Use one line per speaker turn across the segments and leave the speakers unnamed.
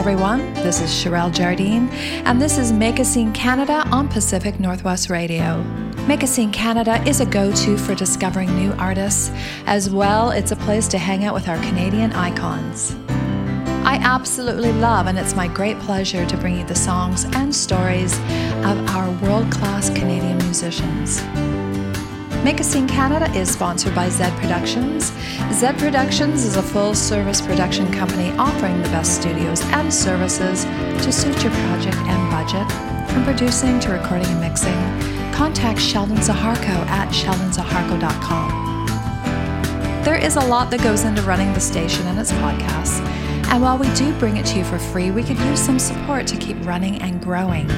everyone. This is Cheryl Jardine, and this is Make a Scene Canada on Pacific Northwest Radio. Make a Scene Canada is a go to for discovering new artists. As well, it's a place to hang out with our Canadian icons. I absolutely love, and it's my great pleasure to bring you the songs and stories of our world class Canadian musicians. Make a Scene Canada is sponsored by Zed Productions. Zed Productions is a full service production company offering the best studios and services to suit your project and budget. From producing to recording and mixing, contact Sheldon Zaharko at sheldonzaharko.com. There is a lot that goes into running the station and its podcasts. And while we do bring it to you for free, we could use some support to keep running and growing.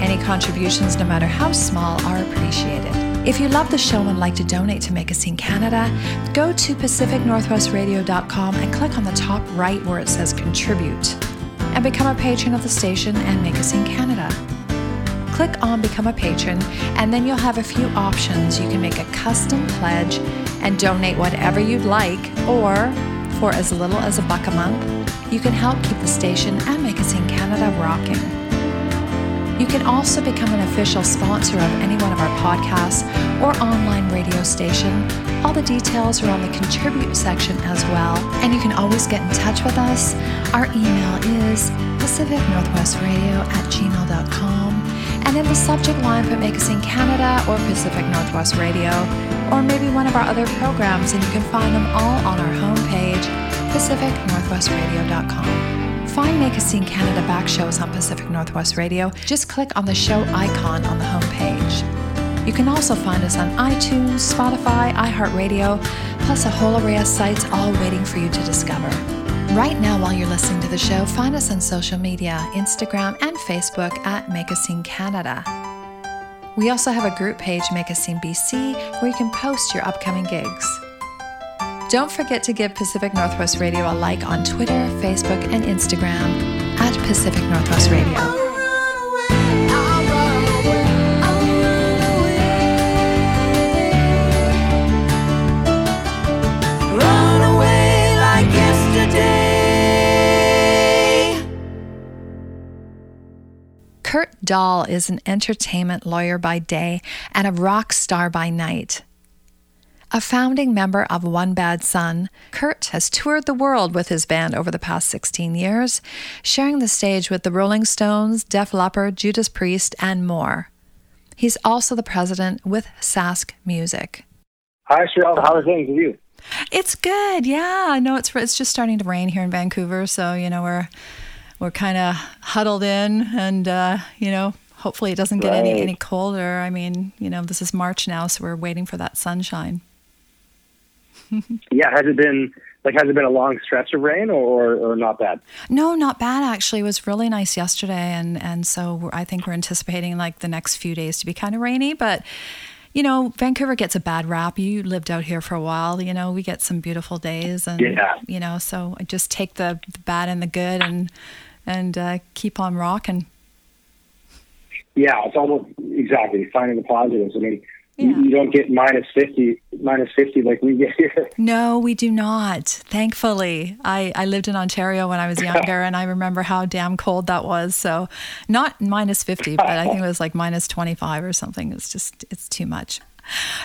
Any contributions, no matter how small, are appreciated. If you love the show and like to donate to Make a Scene Canada, go to PacificNorthwestRadio.com and click on the top right where it says Contribute and become a patron of the station and Make a Scene Canada. Click on Become a Patron, and then you'll have a few options. You can make a custom pledge and donate whatever you'd like, or for as little as a buck a month, you can help keep the station and Make a Scene Canada rocking. You can also become an official sponsor of any one of our podcasts or online radio station. All the details are on the contribute section as well, and you can always get in touch with us. Our email is pacificnorthwestradio at gmail.com, and in the subject line put Scene Canada or Pacific Northwest Radio, or maybe one of our other programs, and you can find them all on our homepage, pacificnorthwestradio.com. Find Make a Scene Canada back shows on Pacific Northwest Radio. Just click on the show icon on the homepage. You can also find us on iTunes, Spotify, iHeartRadio, plus a whole array of sites all waiting for you to discover. Right now, while you're listening to the show, find us on social media Instagram and Facebook at Make a Scene Canada. We also have a group page, Make a Scene BC, where you can post your upcoming gigs. Don't forget to give Pacific Northwest Radio a like on Twitter, Facebook, and Instagram at Pacific Northwest Radio. Kurt Dahl is an entertainment lawyer by day and a rock star by night. A founding member of One Bad Son, Kurt has toured the world with his band over the past 16 years, sharing the stage with the Rolling Stones, Def Leppard, Judas Priest, and more. He's also the president with Sask Music.
Hi, Cheryl. How are things with you?
It's good. Yeah, I know it's it's just starting to rain here in Vancouver, so you know we're we're kind of huddled in, and uh, you know hopefully it doesn't get
Right.
any any colder. I mean, you know this is March now, so we're waiting for that sunshine.
Yeah, has it been like has it been a long stretch of rain or or not bad?
No, not bad actually. It was really nice yesterday, and and so I think we're anticipating like the next few days to be kind of rainy, but. You know, Vancouver gets a bad rap. You lived out here for a while. You know, we get some beautiful days, and
Yeah.
you know, so I just take the, the bad and the good, and and uh, keep on rocking.
Yeah, it's almost exactly finding the positives. I mean,
Yeah.
you, you don't get minus fifty minus fifty like we get here.
No, we do not. Thankfully, I, I lived in Ontario when I was younger, and I remember how damn cold that was. So, not minus 50, but I think it was like minus 25 or something. It's just, it's too much.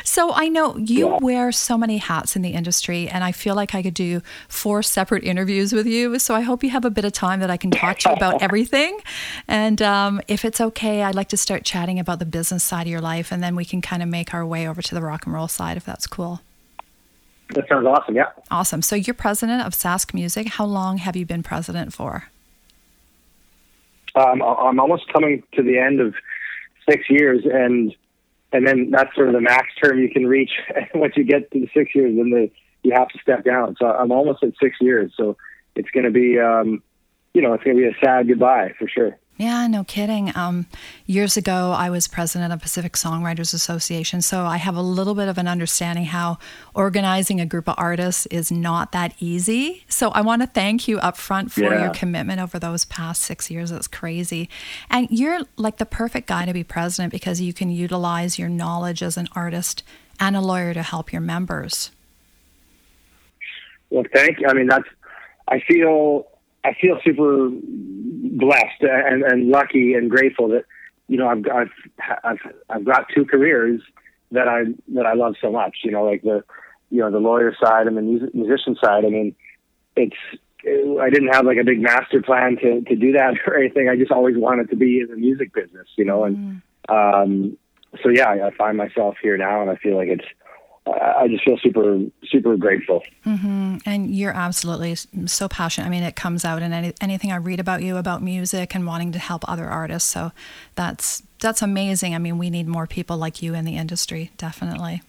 So, I know you
Yeah.
wear so many hats in the industry, and I feel like I could do four separate interviews with you. So, I hope you have a bit of time that I can talk to you about everything. And um, if it's okay, I'd like to start chatting about the business side of your life, and then we can kind of make our way over to the rock and roll side if that's cool.
that sounds awesome. Yeah.
Awesome. So you're president of Sask Music. How long have you been president for?
Um, I'm almost coming to the end of six years, and and then that's sort of the max term you can reach. Once you get to the six years, then the, you have to step down. So I'm almost at six years. So it's going to be, um, you know, it's going to be a sad goodbye for sure.
Yeah, no kidding. Um, years ago, I was president of Pacific Songwriters Association, so I have a little bit of an understanding how organizing a group of artists is not that easy. So I want to thank you up front for
Yeah.
your commitment over those past six years. It's crazy. And you're like the perfect guy to be president because you can utilize your knowledge as an artist and a lawyer to help your members.
Well, thank you. I mean, that's. I feel I feel super blessed and, and lucky and grateful that you know I've I've I've I've got two careers that I that I love so much. You know, like the you know the lawyer side and the music, musician side. I mean, it's I didn't have like a big master plan to to do that or anything. I just always wanted to be in the music business. You know, and mm. um, so yeah, I find myself here now, and I feel like it's I just feel super, super grateful.
Mm-hmm. And you're absolutely so passionate. I mean, it comes out in any, anything I read about you about music and wanting to help other artists. So that's that's amazing. I mean, we need more people like you in the industry, definitely.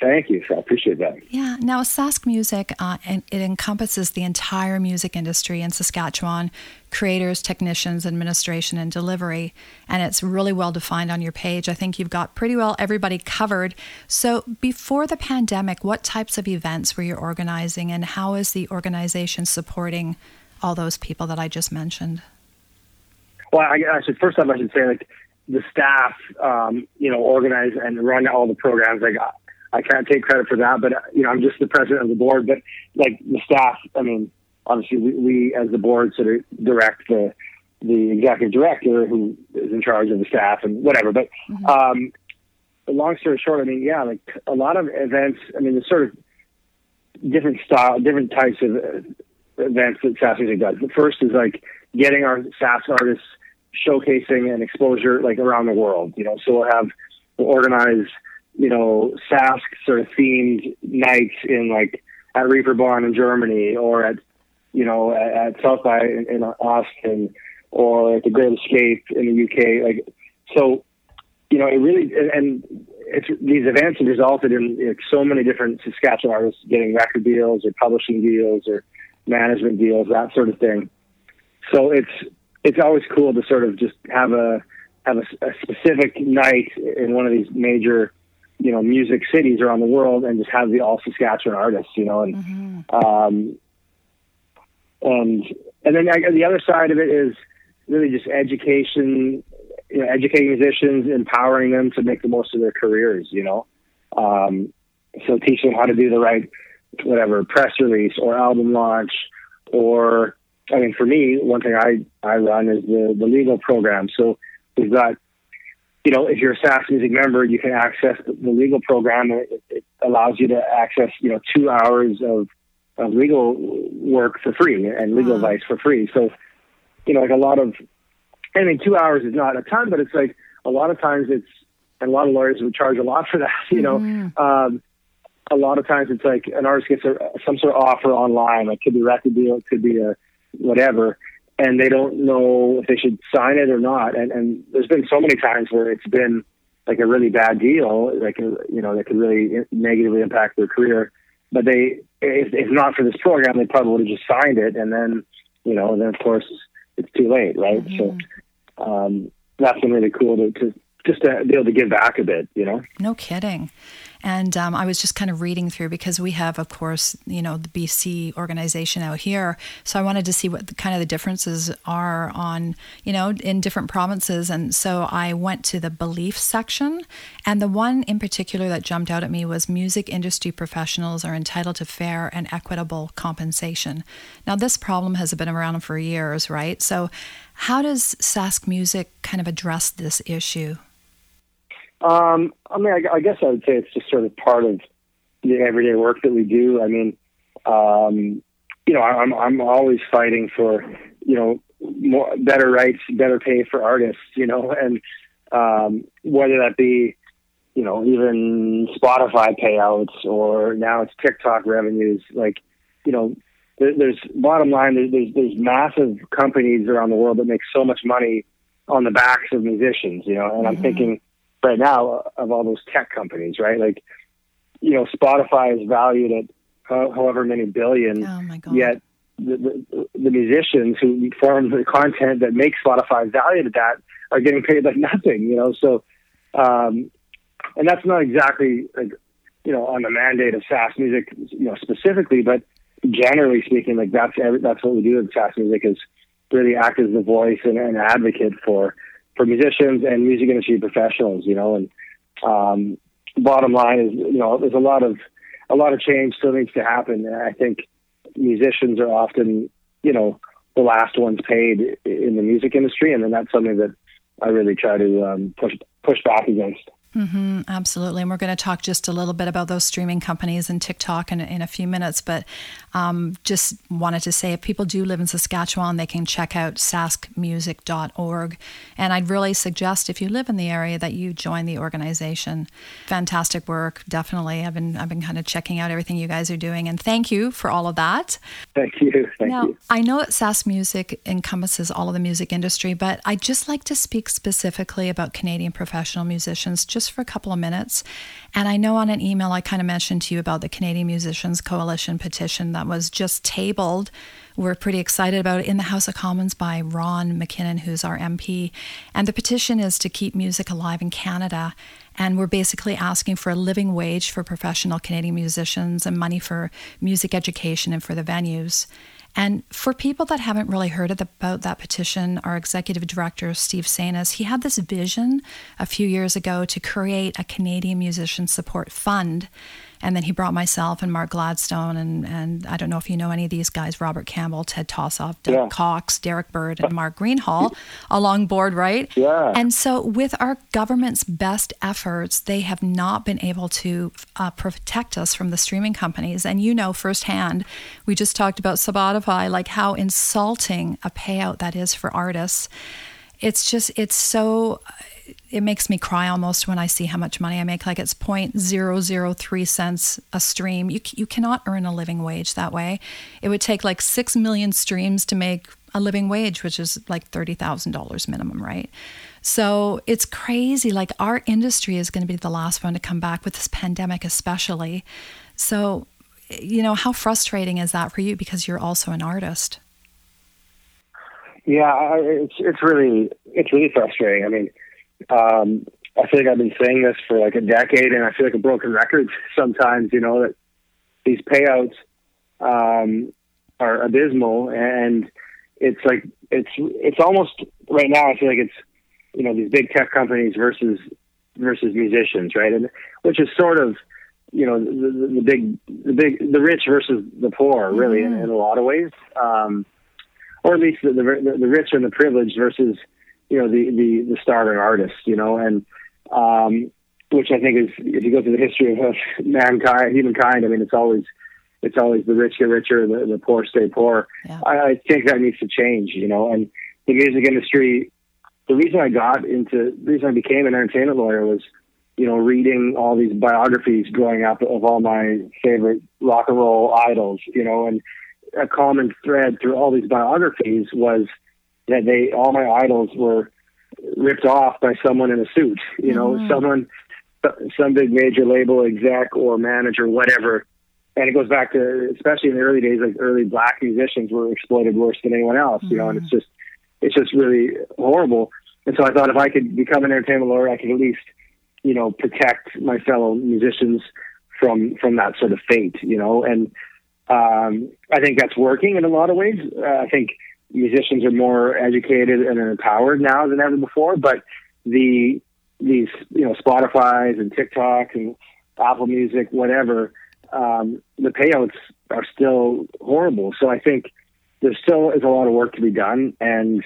Thank you. I appreciate that.
Yeah. Now, Sask Music, uh, it encompasses the entire music industry in Saskatchewan creators, technicians, administration, and delivery. And it's really well defined on your page. I think you've got pretty well everybody covered. So, before the pandemic, what types of events were you organizing, and how is the organization supporting all those people that I just mentioned?
Well, I, I should first off, I should say, like, the staff, um, you know, organize and run all the programs. Like, I can't take credit for that, but you know, I'm just the president of the board. But like the staff, I mean, obviously we, we as the board sort of direct the the executive director who is in charge of the staff and whatever. But mm-hmm. um, long story short, I mean, yeah, like a lot of events. I mean, there's sort of different style, different types of uh, events that Sask Music does. The first is like getting our Sask artists showcasing and exposure like around the world. You know, so we'll have we'll organize you know, Sask sort of themed nights in like at Reeperbahn in Germany or at, you know, at, at South by in, in Austin or at the Great Escape in the UK. Like, so, you know, it really, and it's, these events have resulted in so many different Saskatchewan artists getting record deals or publishing deals or management deals, that sort of thing. So it's, it's always cool to sort of just have a, have a, a specific night in one of these major you know music cities around the world and just have the all Saskatchewan artists, you know, and mm-hmm. um, and and then I, the other side of it is really just education, you know, educating musicians, empowering them to make the most of their careers, you know. Um, so teaching them how to do the right, whatever press release or album launch, or I mean, for me, one thing I I run is the the legal program. So we've got you know, if you're a Sask Music member, you can access the legal program. It, it allows you to access, you know, two hours of, of legal work for free and legal wow. advice for free. So, you know, like a lot of, I mean, two hours is not a ton, but it's like a lot of times it's, and a lot of lawyers would charge a lot for that, you know. Mm-hmm. Um, a lot of times it's like an artist gets a, some sort of offer online. It could be a record deal, it could be a whatever and they don't know if they should sign it or not. And, and there's been so many times where it's been like a really bad deal, like you know, that could really negatively impact their career. But they, if, if not for this program, they probably would have just signed it, and then you know, and then of course it's too late, right? Mm-hmm. So um, that's been really cool to, to just to be able to give back a bit, you know.
No kidding. And um, I was just kind of reading through because we have, of course, you know, the BC organization out here. So I wanted to see what the, kind of the differences are on, you know, in different provinces. And so I went to the belief section. And the one in particular that jumped out at me was music industry professionals are entitled to fair and equitable compensation. Now, this problem has been around for years, right? So, how does Sask Music kind of address this issue?
Um, I mean, I, I, guess I would say it's just sort of part of the everyday work that we do. I mean, um, you know, I'm I'm always fighting for you know more better rights, better pay for artists. You know, and um, whether that be you know even Spotify payouts or now it's TikTok revenues. Like, you know, there, there's bottom line. There's, there's there's massive companies around the world that make so much money on the backs of musicians. You know, and mm-hmm. I'm thinking right now of all those tech companies, right? Like, you know, Spotify is valued at however many billion.
Oh my God.
Yet the, the, the musicians who form the content that makes Spotify valued at that are getting paid like nothing, you know? So, um, and that's not exactly like, you know, on the mandate of Sask Music, you know, specifically, but generally speaking, like that's that's what we do with Sask Music is really act as the voice and an advocate for for musicians and music industry professionals, you know, and um, bottom line is, you know, there's a lot of a lot of change still needs to happen. And I think musicians are often you know, the last ones paid in the music industry, and then that's something that I really try to um, push push back against.
Mm-hmm, absolutely. And we're going to talk just a little bit about those streaming companies and TikTok in, in a few minutes. But um, just wanted to say if people do live in Saskatchewan, they can check out saskmusic.org. And I'd really suggest if you live in the area that you join the organization. Fantastic work, definitely. I've been, I've been kind of checking out everything you guys are doing. And thank you for all of that.
Thank you. Thank
now,
you.
I know that Sask Music encompasses all of the music industry, but I'd just like to speak specifically about Canadian professional musicians. Just just for a couple of minutes. And I know on an email I kind of mentioned to you about the Canadian Musicians Coalition petition that was just tabled. We're pretty excited about it in the House of Commons by Ron McKinnon, who's our MP. And the petition is to keep music alive in Canada. And we're basically asking for a living wage for professional Canadian musicians and money for music education and for the venues. And for people that haven't really heard about that petition, our executive director, Steve Sanis, he had this vision a few years ago to create a Canadian musician support fund and then he brought myself and Mark Gladstone and, and I don't know if you know any of these guys, Robert Campbell, Ted Tossoff, Doug yeah. Cox, Derek Bird, and Mark Greenhall along board, right?
Yeah.
And so with our government's best efforts, they have not been able to uh, protect us from the streaming companies. And you know firsthand, we just talked about Spotify, like how insulting a payout that is for artists. It's just, it's so it makes me cry almost when I see how much money I make. Like it's 0.003 cents a stream. You, you cannot earn a living wage that way. It would take like 6 million streams to make a living wage, which is like $30,000 minimum, right? So it's crazy. Like our industry is going to be the last one to come back with this pandemic, especially. So, you know, how frustrating is that for you because you're also an artist?
Yeah, it's it's really it's really frustrating. I mean, um, I feel like I've been saying this for like a decade, and I feel like a broken record sometimes. You know that these payouts um, are abysmal, and it's like it's it's almost right now. I feel like it's you know these big tech companies versus versus musicians, right? And which is sort of you know the, the, the big the big the rich versus the poor, really, mm-hmm. in, in, a lot of ways, um, or at least the, the the rich and the privileged versus you know the the the starving artist, you know, and um, which I think is if you go through the history of mankind, humankind, I mean, it's always it's always the rich get richer, the, the poor stay poor. Yeah. I, I think that needs to change, you know, and the music industry. The reason I got into, the reason I became an entertainment lawyer was, you know, reading all these biographies growing up of all my favorite rock and roll idols, you know, and a common thread through all these biographies was that they all my idols were ripped off by someone in a suit. You know, mm. someone, some big major label exec or manager, whatever. And it goes back to, especially in the early days, like early black musicians were exploited worse than anyone else. Mm. You know, and it's mm-hmm. just, it's just really horrible. And so I thought if I could become an entertainment lawyer, I could at least, you know, protect my fellow musicians from from that sort of fate. You know, and um, I think that's working in a lot of ways. Uh, I think musicians are more educated and empowered now than ever before. But the these you know Spotify's and TikTok and Apple Music, whatever, um, the payouts are still horrible. So I think there still is a lot of work to be done, and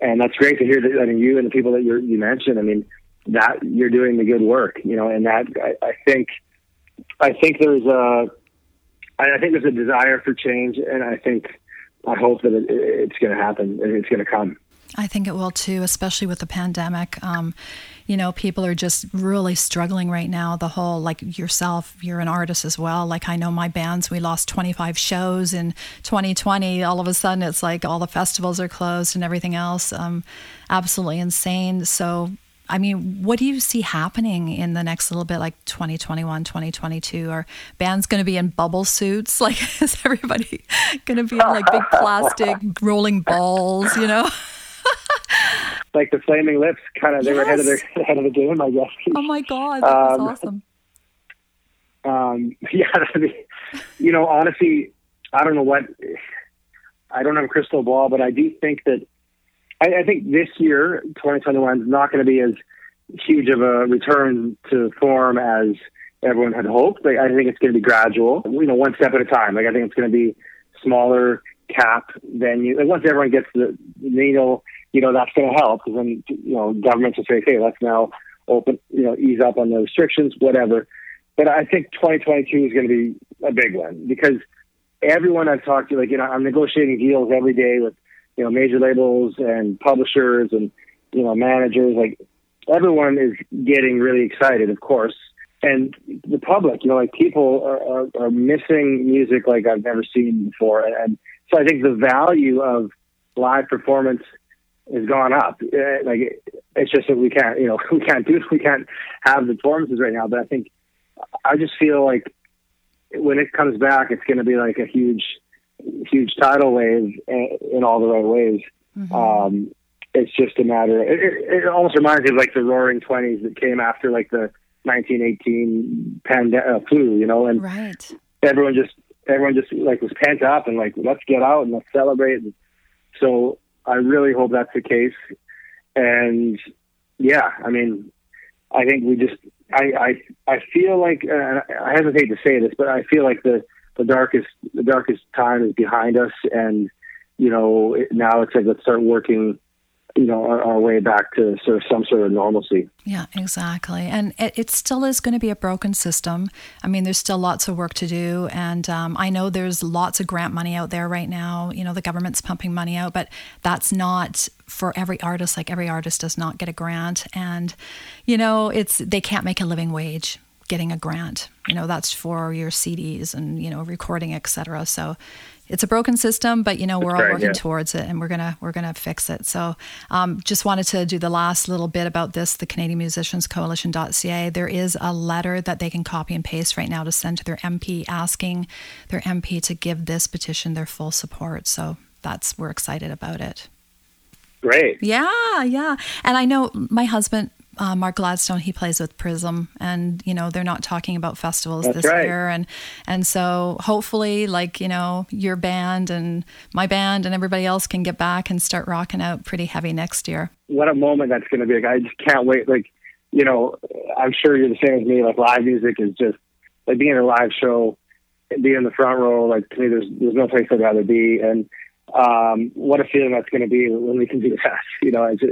and that's great to hear that. I mean, you and the people that you you mentioned. I mean, that you're doing the good work, you know, and that I, I think I think there's a I think there's a desire for change, and I think I hope that it, it's going to happen it's going to come.
I think it will too, especially with the pandemic. Um, you know, people are just really struggling right now. The whole, like yourself, you're an artist as well. Like I know my bands, we lost 25 shows in 2020. All of a sudden, it's like all the festivals are closed and everything else. Um, absolutely insane. So I mean, what do you see happening in the next little bit, like 2021, 2022? Are bands going to be in bubble suits? Like, is everybody going to be in like big plastic rolling balls, you know?
like the Flaming Lips, kind of, they yes. were ahead of, their, ahead of the game, I guess.
Oh my God, that was um, awesome.
Um, yeah, I mean, you know, honestly, I don't know what, I don't have a crystal ball, but I do think that I, I think this year, 2021, is not going to be as huge of a return to form as everyone had hoped. Like, I think it's going to be gradual, you know, one step at a time. Like I think it's going to be smaller cap venue. And once everyone gets the needle, you know, that's going to help. Because then, you know, governments will say, okay, let's now open, you know, ease up on the restrictions, whatever. But I think 2022 is going to be a big one because everyone I've talked to, like, you know, I'm negotiating deals every day with, you know, major labels and publishers and, you know, managers. Like, everyone is getting really excited, of course. And the public, you know, like people are, are, are missing music like I've never seen before. And so I think the value of live performance has gone up. Uh, like it's just that we can't, you know, we can't do, we can't have the performances right now. But I think I just feel like when it comes back, it's going to be like a huge, huge tidal wave in all the right ways. Mm-hmm. Um, it's just a matter. It, it, it, almost reminds me of like the Roaring Twenties that came after like the 1918 pandemic uh, flu, you know, and
right.
everyone just everyone just like was pent up and like let's get out and let's celebrate. So I really hope that's the case. And yeah, I mean, I think we just I I I feel like uh, I hesitate to say this, but I feel like the the darkest the darkest time is behind us, and you know now it's like let's start working you know our, our, way back to sort of some sort of normalcy.
Yeah, exactly. And it, it still is going to be a broken system. I mean, there's still lots of work to do, and um, I know there's lots of grant money out there right now. You know, the government's pumping money out, but that's not for every artist. Like every artist does not get a grant, and you know, it's they can't make a living wage getting a grant. You know, that's for your CDs and you know recording, etc. So it's a broken system, but you know we're all working yeah. towards it, and we're gonna we're gonna fix it. So, um, just wanted to do the last little bit about this. The Canadian Musicians Coalition.ca. There is a letter that they can copy and paste right now to send to their MP, asking their MP to give this petition their full support. So that's we're excited about it.
Great.
Yeah, yeah. And I know my husband uh, Mark Gladstone, he plays with Prism, and you know they're not talking about festivals
That's
this
right.
year, and and so hopefully, like you know, your band and my band and everybody else can get back and start rocking out pretty heavy next year.
What a moment that's going to be! Like, I just can't wait. Like, you know, I'm sure you're the same as me. Like, live music is just like being in a live show, being in the front row. Like to me, there's there's no place I'd rather be, and um, what a feeling that's going to be when we can do that. You know, it's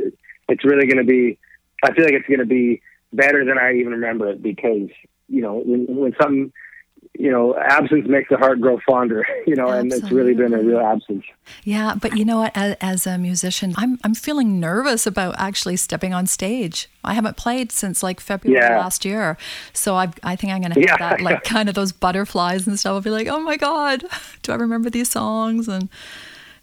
it's really going to be I feel like it's going to be better than I even remember it because you know when when something you know absence makes the heart grow fonder you know Absolutely. and it's really been a real absence
yeah but you know what as, as, a musician i'm i'm feeling nervous about actually stepping on stage i haven't played since like february yeah. last year so i i think i'm going to have yeah. that like kind of those butterflies and stuff i'll be like oh my god do i remember these songs and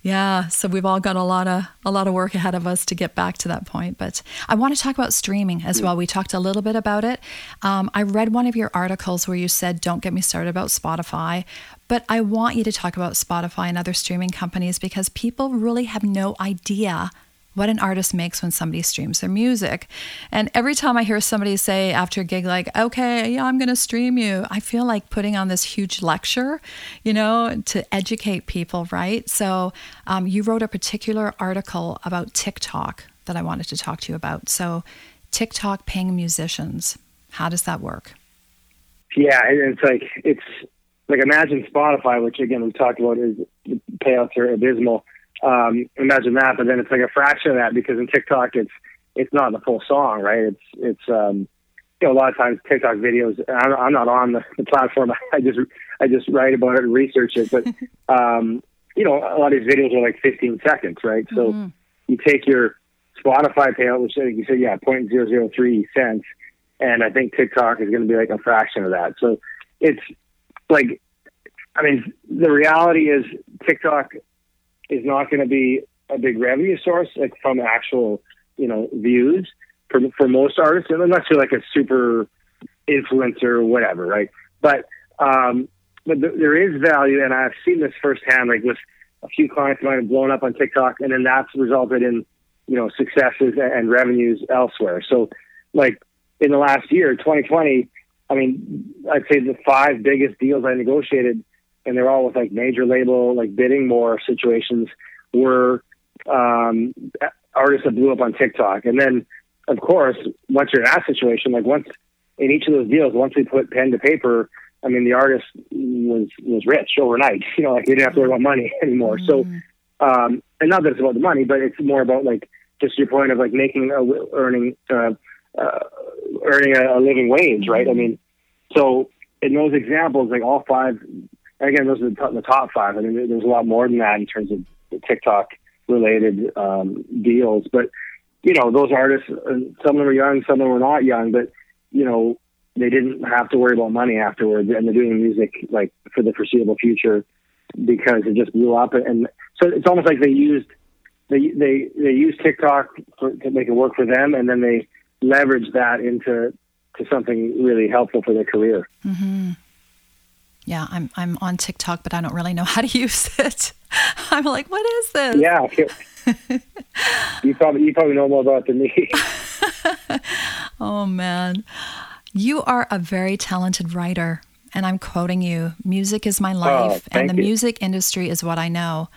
yeah, so we've all got a lot of a lot of work ahead of us to get back to that point. But I want to talk about streaming as well. We talked a little bit about it. Um, I read one of your articles where you said, "Don't get me started about Spotify," but I want you to talk about Spotify and other streaming companies because people really have no idea what an artist makes when somebody streams their music. And every time I hear somebody say after a gig, like, okay, yeah, I'm going to stream you, I feel like putting on this huge lecture, you know, to educate people, right? So um, you wrote a particular article about TikTok that I wanted to talk to you about. So, TikTok paying musicians, how does that work?
Yeah, it's like, it's like imagine Spotify, which again we talked about is payouts are abysmal um, imagine that, but then it's like a fraction of that because in TikTok it's it's not the full song, right? It's it's um, you know a lot of times TikTok videos. I'm, I'm not on the, the platform. I just I just write about it and research it, but um, you know a lot of these videos are like 15 seconds, right? So mm-hmm. you take your Spotify payout, which like you said, yeah, point zero zero three cents, and I think TikTok is going to be like a fraction of that. So it's like, I mean, the reality is TikTok is not going to be a big revenue source like from actual you know views for for most artists unless you're like a super influencer or whatever right? But um but th- there is value and i've seen this firsthand like with a few clients might have blown up on tiktok and then that's resulted in you know successes and revenues elsewhere. So like in the last year 2020 i mean i'd say the five biggest deals i negotiated and they're all with like major label, like bidding more situations were um, artists that blew up on TikTok. And then, of course, once you're in that situation, like once in each of those deals, once we put pen to paper, I mean, the artist was was rich overnight. You know, like they didn't have to worry about money anymore. Mm. So, um, and not that it's about the money, but it's more about like just your point of like making a earning uh, uh, earning a, a living wage, right? I mean, so in those examples, like all five, again, those are the top, five. I mean, there's a lot more than that in terms of TikTok related um, deals, but you know, those artists, uh, some of them were young, some of them were not young, but you know, they didn't have to worry about money afterwards, and they're doing music like for the foreseeable future because it just blew up. And so it's almost like they used they they they used TikTok for, to make it work for them, and then they leveraged that into to something really helpful for their career.
Mm-hmm. Yeah, I'm I'm on TikTok, but I don't really know how to use it. I'm like, what is this?
Yeah, you probably you probably know more about it than me.
oh man, you are a very talented writer, and I'm quoting you. Music is my oh, life,
oh,
and the
you.
music industry is what I know.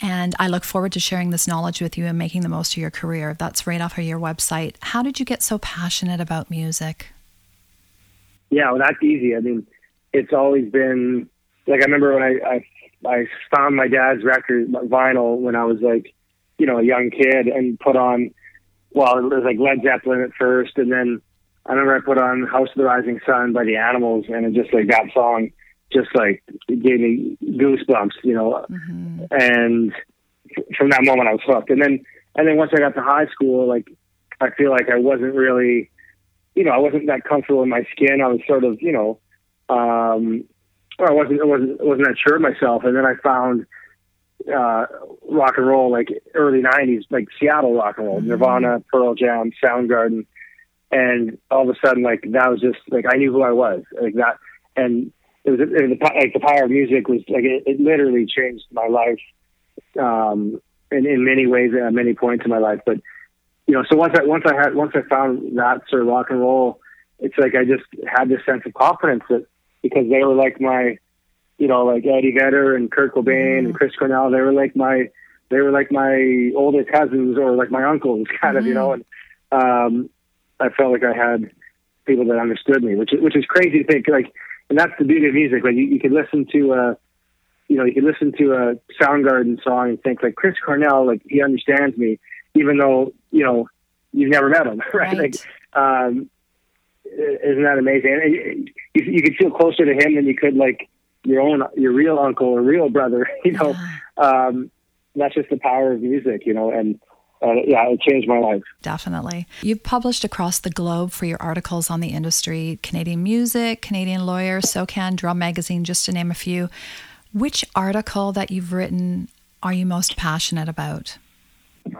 And I look forward to sharing this knowledge with you and making the most of your career. That's right off of your website. How did you get so passionate about music?
Yeah, well, that's easy. I mean, it's always been like I remember when I I, I found my dad's record vinyl when I was like, you know, a young kid and put on. Well, it was like Led Zeppelin at first, and then I remember I put on House of the Rising Sun by the Animals, and it just like that song just like gave me goosebumps, you know. Mm-hmm. And from that moment, I was hooked. And then, and then once I got to high school, like I feel like I wasn't really, you know, I wasn't that comfortable in my skin. I was sort of, you know, um, I wasn't, I wasn't, wasn't that sure of myself. And then I found uh, rock and roll, like early '90s, like Seattle rock and roll, mm-hmm. Nirvana, Pearl Jam, Soundgarden, and all of a sudden, like that was just like I knew who I was, like that, and it was, it was like the power of music was like it, it literally changed my life um, in, in many ways at many points in my life. But you know, so once I once I had once I found that sort of rock and roll, it's like I just had this sense of confidence that because they were like my, you know, like Eddie Vedder and Kurt Cobain mm-hmm. and Chris Cornell, they were like my they were like my older cousins or like my uncles, kind mm-hmm. of, you know, mm-hmm. and um, I felt like I had people that understood me, which which is crazy to think like and that's the beauty of music. Like you, you could listen to a, you know, you could listen to a Soundgarden song and think like Chris Cornell, like he understands me, even though you know you've never met him, right? right. Like, um, isn't that amazing? And you, you could feel closer to him than you could like your own, your real uncle or real brother. You know, um, that's just the power of music, you know, and uh, yeah, it changed my life.
Definitely. You've published across the globe for your articles on the industry Canadian music, Canadian lawyer, SOCAN, Drum Magazine, just to name a few. Which article that you've written are you most passionate about?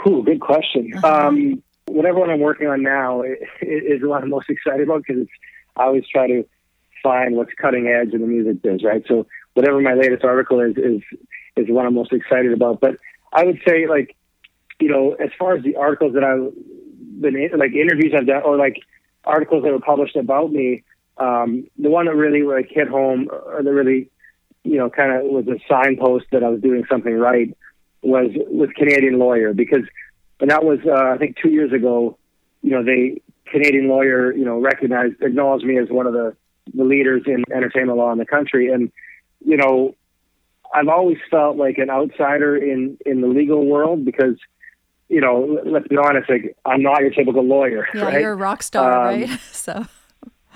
Ooh, good question. Uh-huh. Um, whatever one I'm working on now is, is what I'm most excited about because I always try to find what's cutting edge in the music biz, right? So whatever my latest article is, is is what I'm most excited about. But I would say like you know, as far as the articles that I've been in, like interviews I've done, or like articles that were published about me, um, the one that really like hit home, or that really, you know, kind of was a signpost that I was doing something right, was with Canadian Lawyer because, and that was uh, I think two years ago. You know, they Canadian Lawyer, you know, recognized, acknowledged me as one of the the leaders in entertainment law in the country, and you know, I've always felt like an outsider in in the legal world because you know, let's be honest, like I'm not your typical lawyer.
Yeah,
right?
you're a rock star, um, right? So.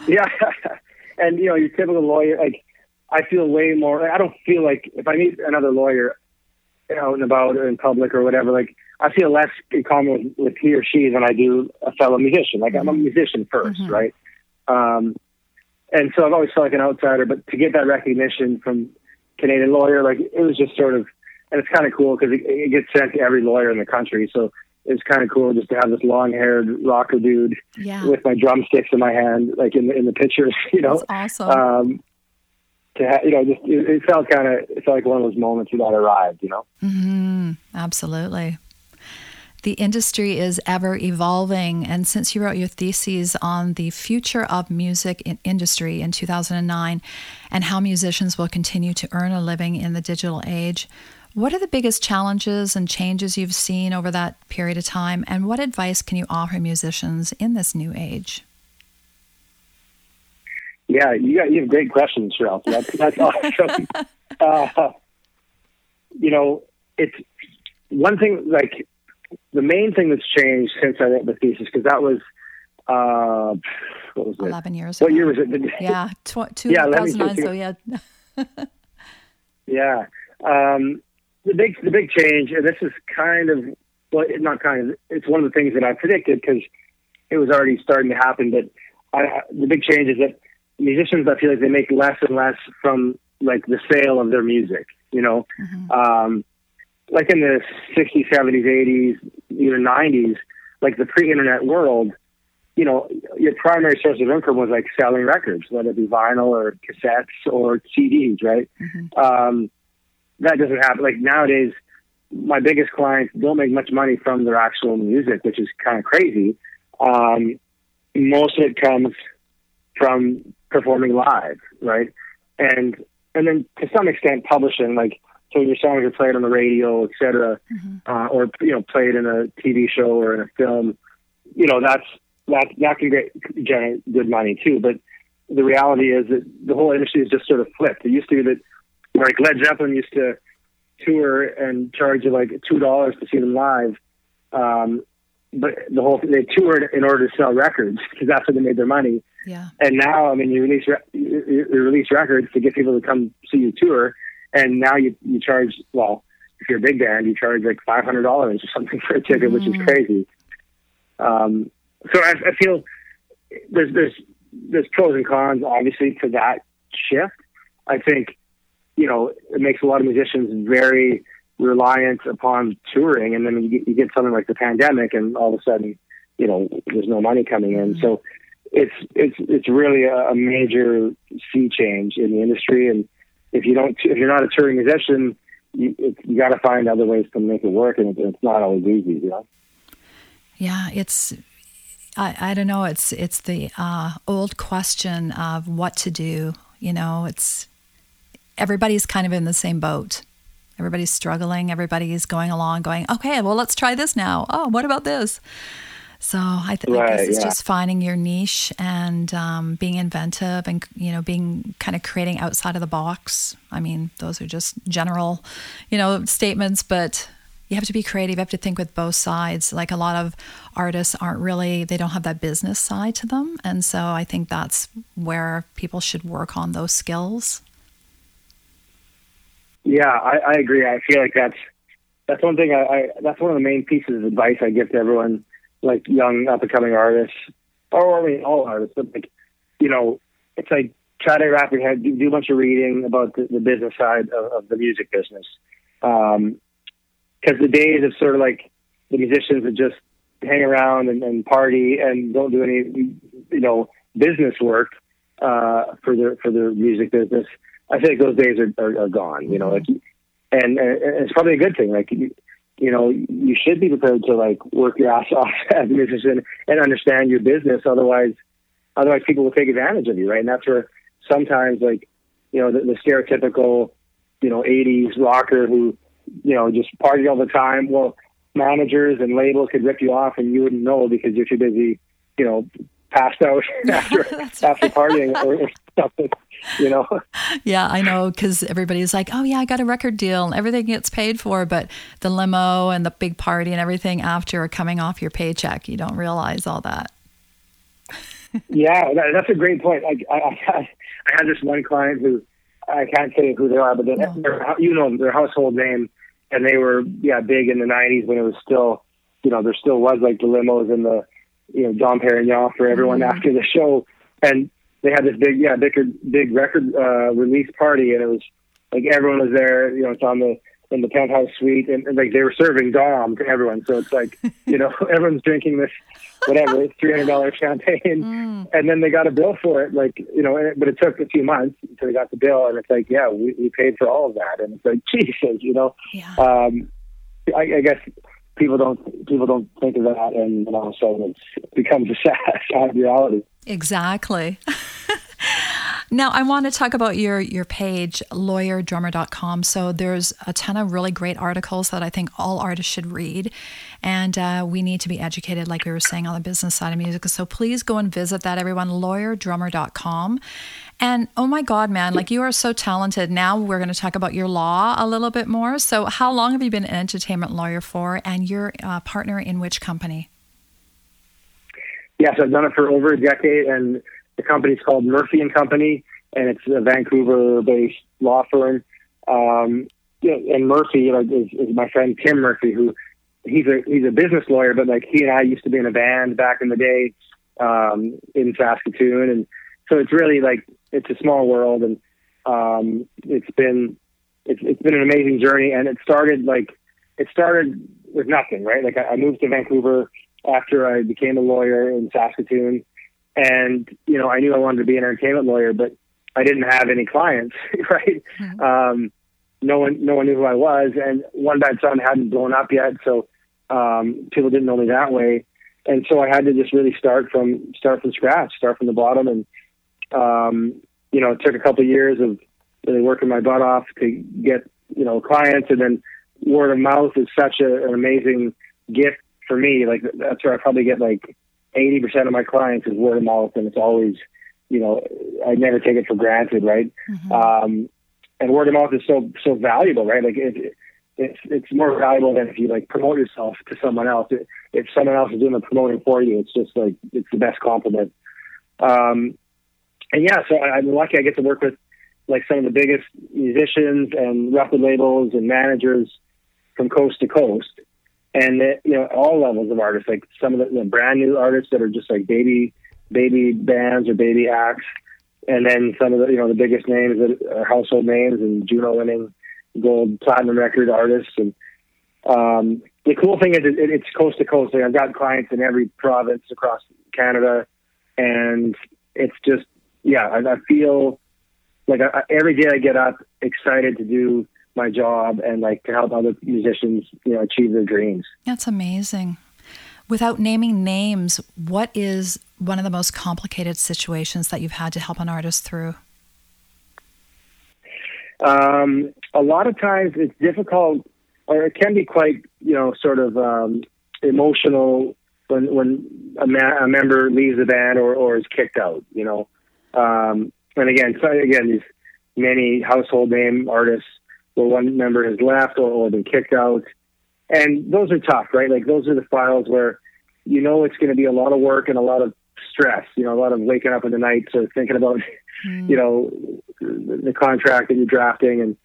Yeah, and you know, your typical lawyer, like I feel way more. I don't feel like if I meet another lawyer out and about or in public or whatever, like I feel less in common with, with he or she than I do a fellow musician. Like mm-hmm. I'm a mm-hmm. musician 1st mm-hmm. right? Um, and so I've always felt like an outsider, but to get that recognition from Canadian lawyer, like it was just sort of and it's kind of cool because it, it, gets sent to every lawyer in the country. So it's kind of cool just to have this long-haired rocker dude
yeah.
with my drumsticks in my hand, like in the in the pictures. You know,
That's awesome.
Um, to ha- you know, just it, it felt kind of it felt like one of those moments that arrived. You know,
mm-hmm. absolutely. The industry is ever evolving, and since you wrote your theses on the future of music in industry in 2009 and how musicians will continue to earn a living in the digital age, what are the biggest challenges and changes you've seen over that period of time, and what advice can you offer musicians in this new age?
Yeah, you got you have great questions, Ralph. That's that's awesome. Uh, you know, it's one thing. Like the main thing that's changed since I wrote the thesis because that was uh, what was it?
Eleven years.
What
ago.
year was it?
Yeah, tw- two thousand nine. So yeah.
yeah, um, the big the big change, and this is kind of well, not kind of. It's one of the things that I predicted because it was already starting to happen. But I, the big change is that musicians, I feel like they make less and less from like the sale of their music. You know, mm-hmm. um, like in the '60s, '70s, '80s, even '90s, like the pre-internet world. You know, your primary source of income was like selling records, whether it be vinyl or cassettes or CDs, right? Mm-hmm. Um, that doesn't happen. Like nowadays, my biggest clients don't make much money from their actual music, which is kind of crazy. Um, most of it comes from performing live, right? And and then to some extent publishing, like so your songs are played on the radio, et cetera, mm-hmm. uh, or you know played in a TV show or in a film. You know that's that that can get generate good money too. But the reality is that the whole industry has just sort of flipped. It used to be that like Led Zeppelin used to tour and charge you like two dollars to see them live. Um, but the whole they toured in order to sell records because that's how they made their money.
Yeah.
And now, I mean, you release re- you, release records to get people to come see you tour, and now you you charge well. If you're a big band, you charge like five hundred dollars or something for a ticket, mm. which is mm. crazy. Um, so I, I feel there's there's there's pros and cons obviously to that shift. I think you know, it makes a lot of musicians very reliant upon touring. And then you get, you get something like the pandemic, and all of a sudden, you know, there's no money coming in. Mm-hmm. So it's it's it's really a, a major sea change in the industry. And if you don't, if you're not a touring musician, you, you got to find other ways to make it work, and it's not always easy, you know.
Yeah, it's I, I don't know. It's it's the uh, old question of what to do. You know, it's everybody's kind of in the same boat. Everybody's struggling. Everybody's going along, going, okay, well, let's try this now. Oh, what about this? So I, th- right, I guess it's yeah. just finding your niche and um, being inventive and you know being kind of creating outside of the box. I mean, those are just general, you know, statements, but you have to be creative. You have to think with both sides. Like a lot of artists aren't really, they don't have that business side to them, and so I think that's where people should work on those skills.
Yeah, I, I agree. I feel like that's that's one thing. I, I that's one of the main pieces of advice I give to everyone, like young up and coming artists, or I mean all artists. But like, you know, it's like try to wrap your head, do, do a bunch of reading about the, the business side of, of the music business, because um, the days of sort of like the musicians that just hang around and, and party and don't do any, you know, business work uh, for their for their music business I like those days are, are, are gone. You know, like, and, and it's probably a good thing. Like, you, know, you should be prepared to like work your ass off as a musician and understand your business. Otherwise, otherwise people will take advantage of you, right? And that's where sometimes, like, you know, the, the stereotypical, you know, '80s rocker who, you know, just party all the time. Well, managers and labels could rip you off, and you wouldn't know because you're too busy, you know, passed out after after partying or, or something you know?
Yeah i know because everybody's like oh yeah i got a record deal and everything gets paid for but the limo and the big party and everything after are coming off your paycheck. You don't realize all that.
Yeah that, that's a great point. I, I, I had this one client who i can't say who they are but no. you know their household name and they were yeah big in the 90s when it was still you know there still was like the limos and the you know Dom Perignon for everyone mm-hmm. after the show, and they had this big yeah big big record uh, release party, and it was like everyone was there. You know, it's on the in the penthouse suite, and, and like they were serving Dom to everyone. So it's like you know everyone's drinking this whatever three hundred dollars champagne, mm. and then they got a bill for it. Like you know, but it took a few months until they got the bill, and it's like yeah, we, we paid for all of that, and it's like Jesus, you know.
Yeah.
Um, I, I guess people don't people don't think of that, and all of a sudden it becomes a sad, sad reality.
Exactly. Now, I want to talk about your your page, lawyerdrummer.com. So there's a ton of really great articles that I think all artists should read, and uh, we need to be educated, like we were saying, on the business side of music. So please go and visit that, everyone. Lawyerdrummer.com. And oh my God, man, like you are so talented. Now we're going to talk about your law a little bit more. So, how long have you been an entertainment lawyer for, and your uh, partner in which company?
Yes, I've done it for over a decade, and the company's called Murphy and Company, and it's a Vancouver-based law firm. Um, and Murphy like, is, is my friend Tim Murphy, who he's a he's a business lawyer, but like he and I used to be in a band back in the day um, in Saskatoon, and so it's really like it's a small world, and um, it's been it's it's been an amazing journey, and it started like it started with nothing, right? Like I, I moved to Vancouver after I became a lawyer in Saskatoon. And, you know, I knew I wanted to be an entertainment lawyer, but I didn't have any clients, right? Mm-hmm. Um, no one, no one knew who I was. And One Bad Son hadn't blown up yet. So, um, people didn't know me that way. And so I had to just really start from, start from scratch, start from the bottom. And, um, you know, it took a couple of years of really working my butt off to get, you know, clients. And then word of mouth is such a, an amazing gift for me, like that's where I probably get like 80% of my clients is word of mouth. And it's always, you know, I never take it for granted. Right. Mm-hmm. Um, and word of mouth is so, so valuable, right? Like it, it's, it's more valuable than if you like promote yourself to someone else. If someone else is doing the promoting for you, it's just like, it's the best compliment. Um, and yeah, so I, I'm lucky I get to work with like some of the biggest musicians and record labels and managers from coast to coast and it, you know all levels of artists, like some of the, the brand new artists that are just like baby baby bands or baby acts, and then some of the you know the biggest names that are household names and Juno winning gold platinum record artists. And um, the cool thing is it, it's coast to coast. Like I've got clients in every province across Canada, and it's just yeah, I, I feel like I, every day I get up excited to do my job and like to help other musicians, you know, achieve their dreams.
That's amazing. Without naming names, what is one of the most complicated situations that you've had to help an artist through?
Um, a lot of times it's difficult, or it can be quite, you know, sort of um, emotional when when a, ma- a, member leaves the band or, or is kicked out. You know, um, and again, so again, these many household name artists where one member has left or, or been kicked out. And those are tough, right? Like those are the files where you know it's going to be a lot of work and a lot of stress, you know, a lot of waking up in the night so thinking about, mm. you know, the, contract that you're drafting. And,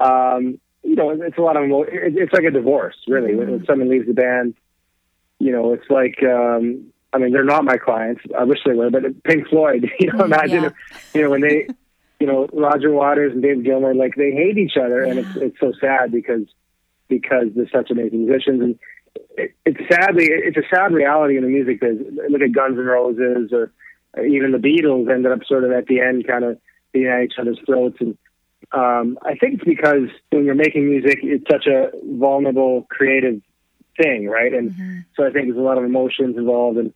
um, you know, it's a lot of, it's like a divorce, really. Mm. When, when someone leaves the band, you know, it's like, um, I mean, they're not my clients. I wish they were, but Pink Floyd, you know, imagine yeah. if, you know, when they, you know, Roger Waters and Dave Gilmour, like they hate each other, and it's it's so sad because because they're such amazing musicians, and it, it's sadly it's a sad reality in the music business. Look at Guns N' Roses or even the Beatles ended up sort of at the end, kind of being at each other's throats, and um, I think it's because when you're making music, it's such a vulnerable, creative thing, right? And mm-hmm. so I think there's a lot of emotions involved, and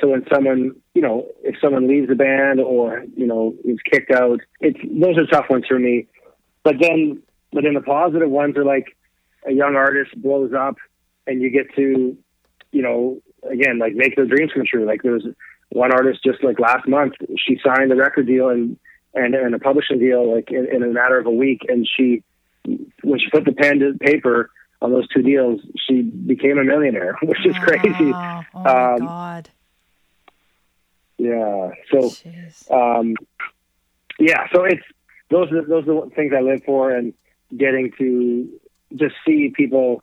so when someone, you know, if someone leaves the band or you know is kicked out, it's those are tough ones for me. But then, but then the positive ones are like a young artist blows up, and you get to, you know, again like make their dreams come true. Like there was one artist just like last month, she signed a record deal and and, and a publishing deal like in, in a matter of a week, and she when she put the pen to paper on those two deals, she became a millionaire, which is crazy.
Oh my um, God.
Yeah. So, um, yeah. So it's those are those are the things I live for, and getting to just see people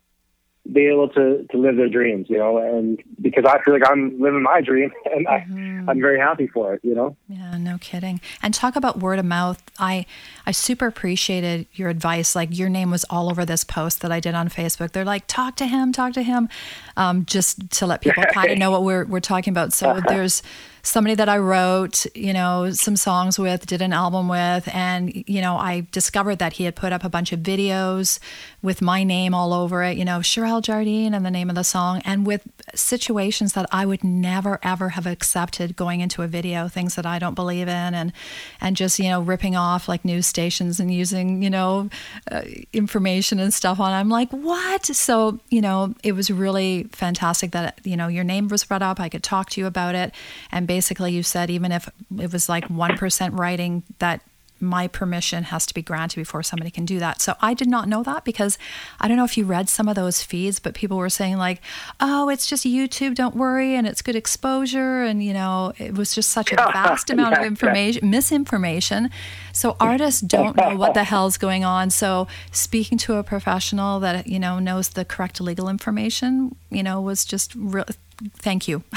be able to to live their dreams, you know, and because I feel like I'm living my dream, and mm-hmm. I I'm very happy for it, you know.
Yeah, no kidding. And talk about word of mouth. I I super appreciated your advice. Like your name was all over this post that I did on Facebook. They're like, talk to him, talk to him, um, just to let people kind of know what we're we're talking about. So there's somebody that I wrote, you know, some songs with, did an album with, and you know, I discovered that he had put up a bunch of videos with my name all over it, you know, Cheryl Jardine and the name of the song, and with situations that I would never ever have accepted going into a video, things that I don't believe in, and and just you know ripping off like news stations and using you know uh, information and stuff on. I'm like, what? So you know, it was really fantastic that you know your name was brought up. I could talk to you about it, and basically you said even if it was like 1% writing that my permission has to be granted before somebody can do that. So I did not know that because I don't know if you read some of those feeds, but people were saying like, "Oh, it's just YouTube, don't worry, and it's good exposure." And you know, it was just such a vast amount yeah, of information, yeah. misinformation. So artists don't know what the hell's going on. So speaking to a professional that you know knows the correct legal information, you know, was just real. Thank you,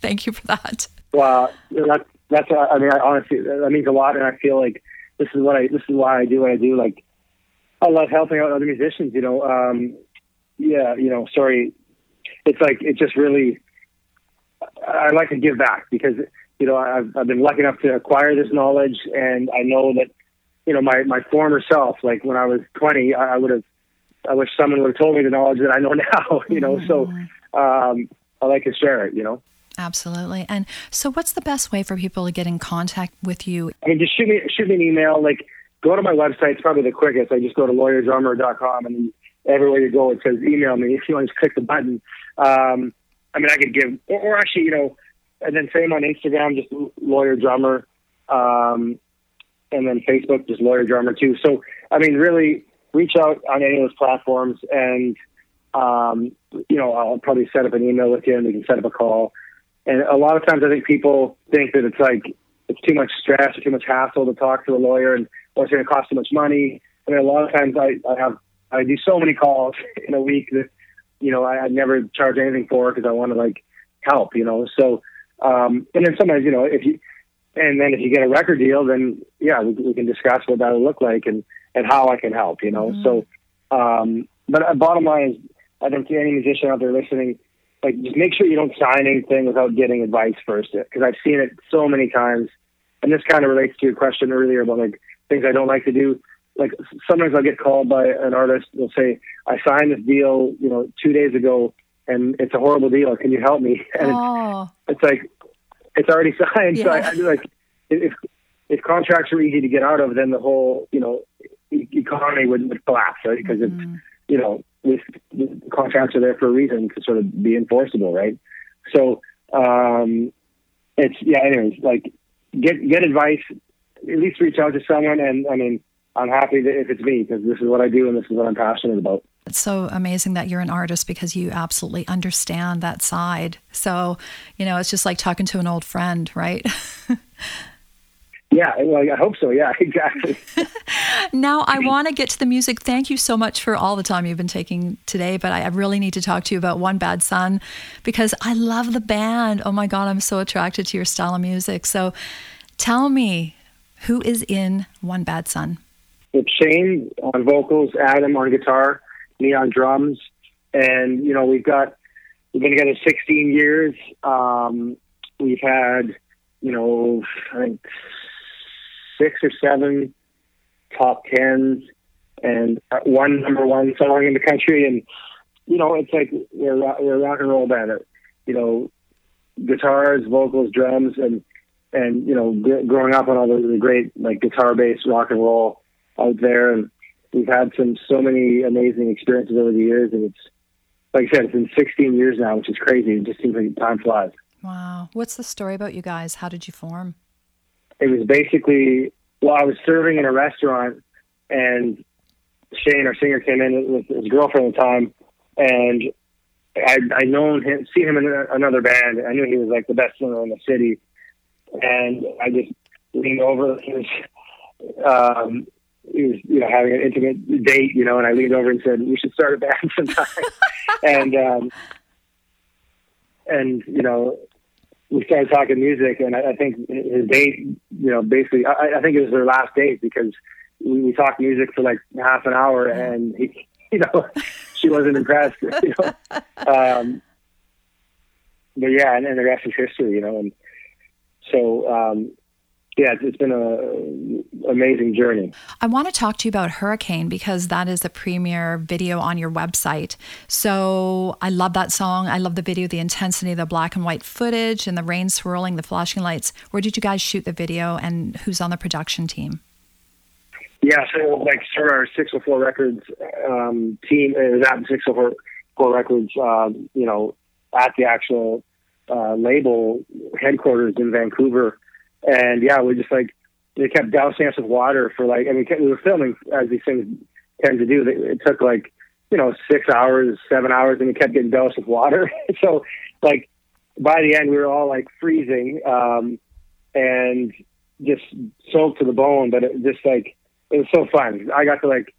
thank you for that.
Well, that's that's I mean, I honestly that means a lot, and I feel like this is what I this is why I do what I do. Like I love helping out other musicians. You know, um, yeah, you know, sorry, it's like it just really. I like to give back because you know I've I've been lucky enough to acquire this knowledge, and I know that you know my my former self, like when I was twenty, I, I would have. I wish someone would have told me the knowledge that I know now. You know, mm-hmm. so um, I like to share it. You know.
Absolutely. And so, what's the best way for people to get in contact with you?
I mean, just shoot me shoot me an email. Like, go to my website. It's probably the quickest. I just go to lawyerdrummer.com, and everywhere you go, it says email me. If you want to click the button, um, I mean, I could give, or, or, actually, you know, and then same on Instagram, just lawyer drummer, um, and then Facebook, just lawyer drummer too. So, I mean, really, reach out on any of those platforms, and um, you know, I'll probably set up an email with you, and we can set up a call. And a lot of times, I think people think that it's like it's too much stress or too much hassle to talk to a lawyer, and or it's going to cost too much money. I mean, a lot of times I, I have I do so many calls in a week that you know I, I never charge anything for because I want to like help, you know. So um, and then sometimes you know if you and then if you get a record deal, then yeah, we, we can discuss what that will look like and and how I can help, you know. Mm-hmm. So, um, but uh, bottom line is, I think any musician out there listening, like just make sure you don't sign anything without getting advice first because I've seen it so many times. And this kind of relates to your question earlier about like things I don't like to do. Like sometimes I'll get called by an artist. They'll say, "I signed this deal, you know, two days ago, and it's a horrible deal. Can you help me?" And oh. it's, it's like it's already signed. Yeah. So I, I like if if contracts are easy to get out of, then the whole you know economy would, would collapse, right? Because mm-hmm. it's you know contracts are there for a reason to sort of be enforceable, right? So um, it's yeah. Anyways, like get get advice. At least reach out to someone, and I mean, I'm happy that if it's me because this is what I do and this is what I'm passionate about.
It's so amazing that you're an artist because you absolutely understand that side. So, you know, it's just like talking to an old friend, right?
Yeah, well, I hope so. Yeah, exactly.
now, I want to get to the music. Thank you so much for all the time you've been taking today, but I really need to talk to you about One Bad Son because I love the band. Oh my God, I'm so attracted to your style of music. So tell me, who is in One Bad Son?
It's Shane on vocals, Adam on guitar, me on drums. And, you know, we've got, we've been together 16 years. Um, we've had, you know, I think six or seven top tens and one number one song in the country. And, you know, it's like we're, we're a rock and roll band. You know, guitars, vocals, drums, and, and, you know, g- growing up on all the, great, like, guitar based rock and roll out there. And we've had some, so many amazing experiences over the years. And it's, like I said, it's been 16 years now, which is crazy. It just seems like time flies.
Wow. What's the story about you guys? How did you form?
It was basically well, I was serving in a restaurant, and Shane, our singer, came in with his girlfriend at the time, and I I known him, seen him in another band. I knew he was like the best singer in the city, and I just leaned over. He was, um, he was, you know, having an intimate date, you know, and I leaned over and said, "We should start a band sometime." and um, and you know, we started talking music, and I, I think his date, you know, basically, I, I think it was their last date because we, we talked music for like half an hour, and he, you know, she wasn't impressed, you know. Um, but yeah, and, and the rest is history, you know. And So um, yeah, it's been an amazing journey.
I want to talk to you about Hurricane because that is the premier video on your website. So I love that song. I love the video, the intensity, the black and white footage, and the rain swirling, the flashing lights. Where did you guys shoot the video, and who's on the production team?
Yeah, so like sort of our 604 Records um, team, was at 604 Records, uh, you know, at the actual uh, label headquarters in Vancouver and yeah, we just like they kept dousing us with water for like I mean we were filming as these things tend to do. It took like you know six hours, seven hours, and we kept getting doused with water. so like by the end we were all like freezing um, and just soaked to the bone. But it just like it was so fun. I got to like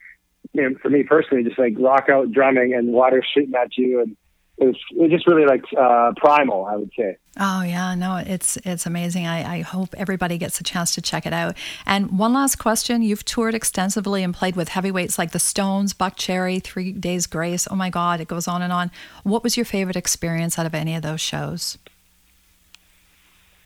you know, for me personally, just like rock out drumming and water shooting at you and it was, it was just really like uh, primal, I would say.
Oh yeah, no, it's it's amazing. I, I hope everybody gets a chance to check it out. And one last question: You've toured extensively and played with heavyweights like the Stones, Buckcherry, Three Days Grace. Oh my God, it goes on and on. What was your favorite experience out of any of those shows?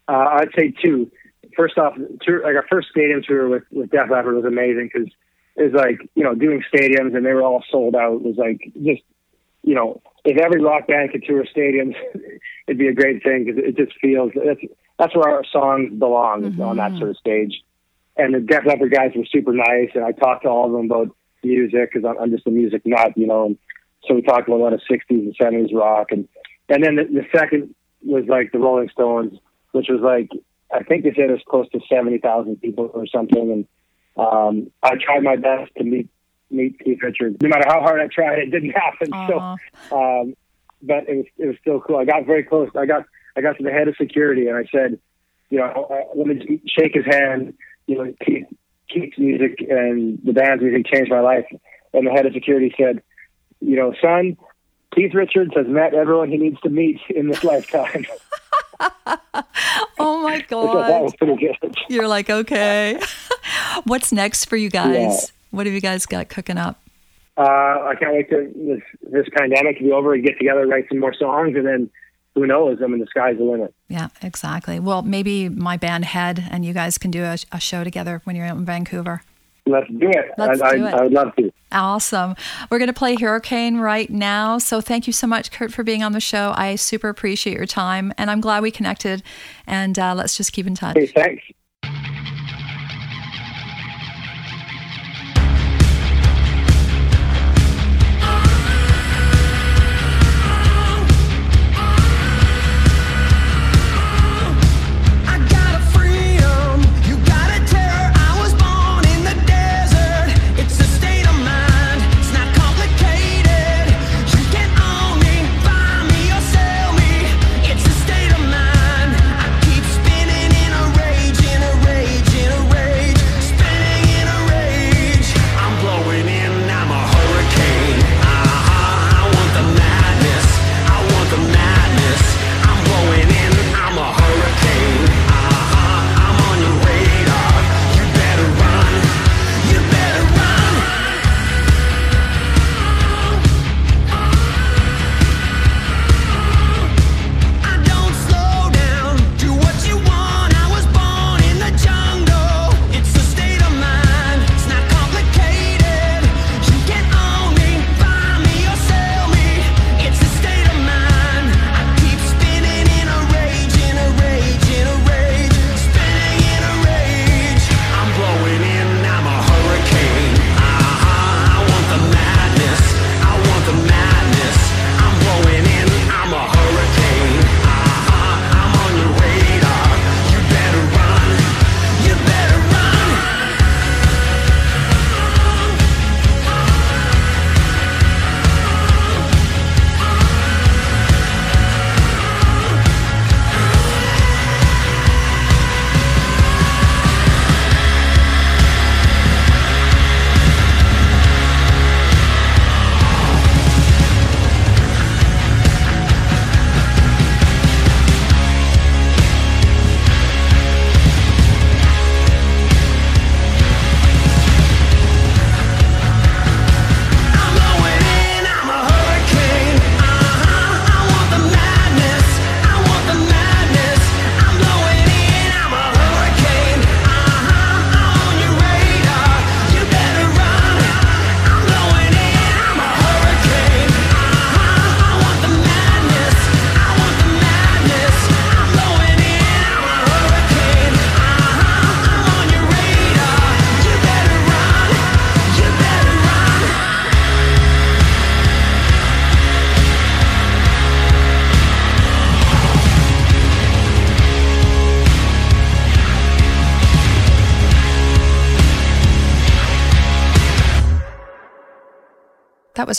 Uh, I'd say two. First off, tour, like our first stadium tour with with Def Leppard was amazing because it was like you know doing stadiums and they were all sold out. Was like just you know, if every rock band could tour stadiums, it'd be a great thing because it just feels that's that's where our songs belong mm-hmm. on that sort of stage. And the Def Leppard guys were super nice, and I talked to all of them about music because I'm, I'm just a music nut, you know. And so we talked about a lot of '60s and '70s rock, and and then the, the second was like the Rolling Stones, which was like I think they said it was close to seventy thousand people or something, and um, I tried my best to meet meet Keith Richards. No matter how hard I tried, it didn't happen. Aww. So, um, but it was it was still cool. I got very close. I got I got to the head of security and I said, you know, uh, let me shake his hand. You know, Keith, Keith's music and the band's music changed my life. And the head of security said, you know, son, Keith Richards has met everyone he needs to meet in this lifetime.
oh my god!
that was pretty good.
You're like, okay. What's next for you guys? What have you guys got cooking up?
Uh, I can't wait to this, this pandemic to be over and get together, write some more songs, and then who knows? I mean, the sky's the limit.
Yeah, exactly. Well, maybe my band Head and you guys can do a, a show together when you're out in Vancouver.
Let's do it.
Let's
I,
do it.
I, I would love to.
Awesome. We're going to play Hurricane right now. So thank you so much, Kurt, for being on the show. I super appreciate your time, and I'm glad we connected. And uh, let's just keep in touch.
Hey, thanks.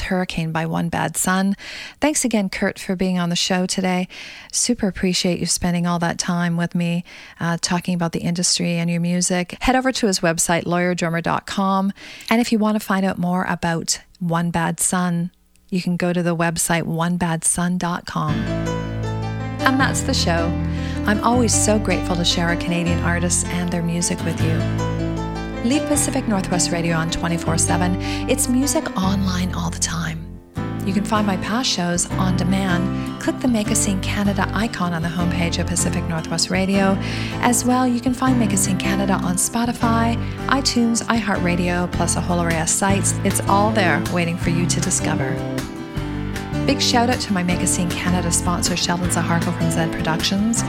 Hurricane by One Bad Son. Thanks again, Kurt, for being on the show today. Super appreciate you spending all that time with me uh, talking about the industry and your music. Head over to his website, lawyerdrummer.com. And if you want to find out more about One Bad Son, you can go to the website onebadson.com. And that's the show. I'm always so grateful to share our Canadian artists and their music with you. Leave Pacific Northwest Radio on 24 7. It's music online all the time. You can find my past shows on demand. Click the Make a Scene Canada icon on the homepage of Pacific Northwest Radio. As well, you can find Make a Scene Canada on Spotify, iTunes, iHeartRadio, plus a whole array of sites. It's all there waiting for you to discover. Big shout out to my Scene Canada sponsor, Sheldon Zaharko from Zed Productions.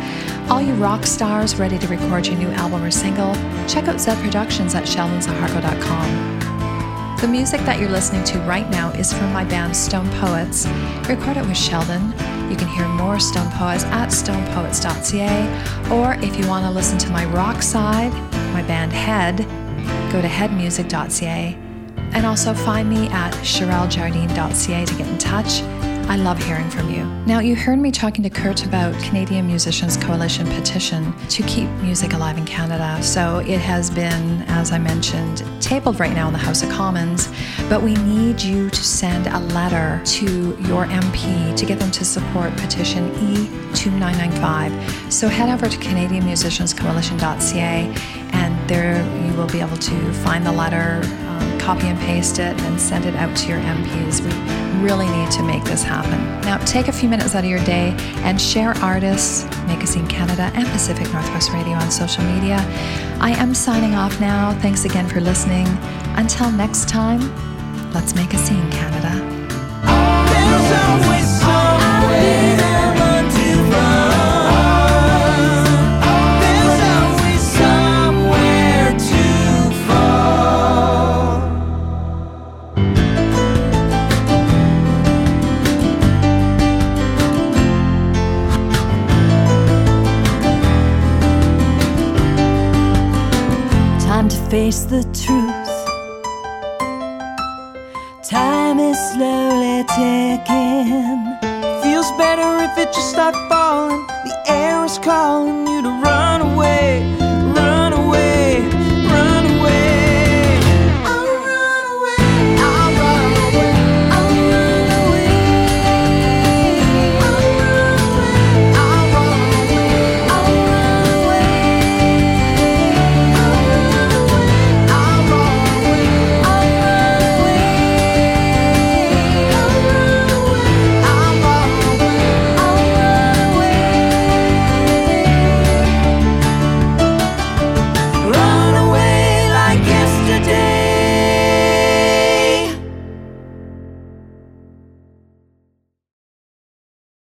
All you rock stars ready to record your new album or single, check out Zed Productions at sheldonzaharko.com. The music that you're listening to right now is from my band Stone Poets. Record it with Sheldon. You can hear more Stone Poets at stonepoets.ca, or if you want to listen to my rock side, my band Head, go to headmusic.ca and also find me at CherylJardine.ca to get in touch. I love hearing from you. Now, you heard me talking to Kurt about Canadian Musicians Coalition petition to keep music alive in Canada. So it has been, as I mentioned, tabled right now in the House of Commons, but we need you to send a letter to your MP to get them to support petition E2995. So head over to CanadianMusiciansCoalition.ca and there you will be able to find the letter Um, copy and paste it and send it out to your MPs. We really need to make this happen. Now, take a few minutes out of your day and share artists, Make a Scene Canada, and Pacific Northwest Radio on social media. I am signing off now. Thanks again for listening. Until next time, let's make a scene, Canada.
Face the truth. Time is slowly ticking. Feels better if it just stopped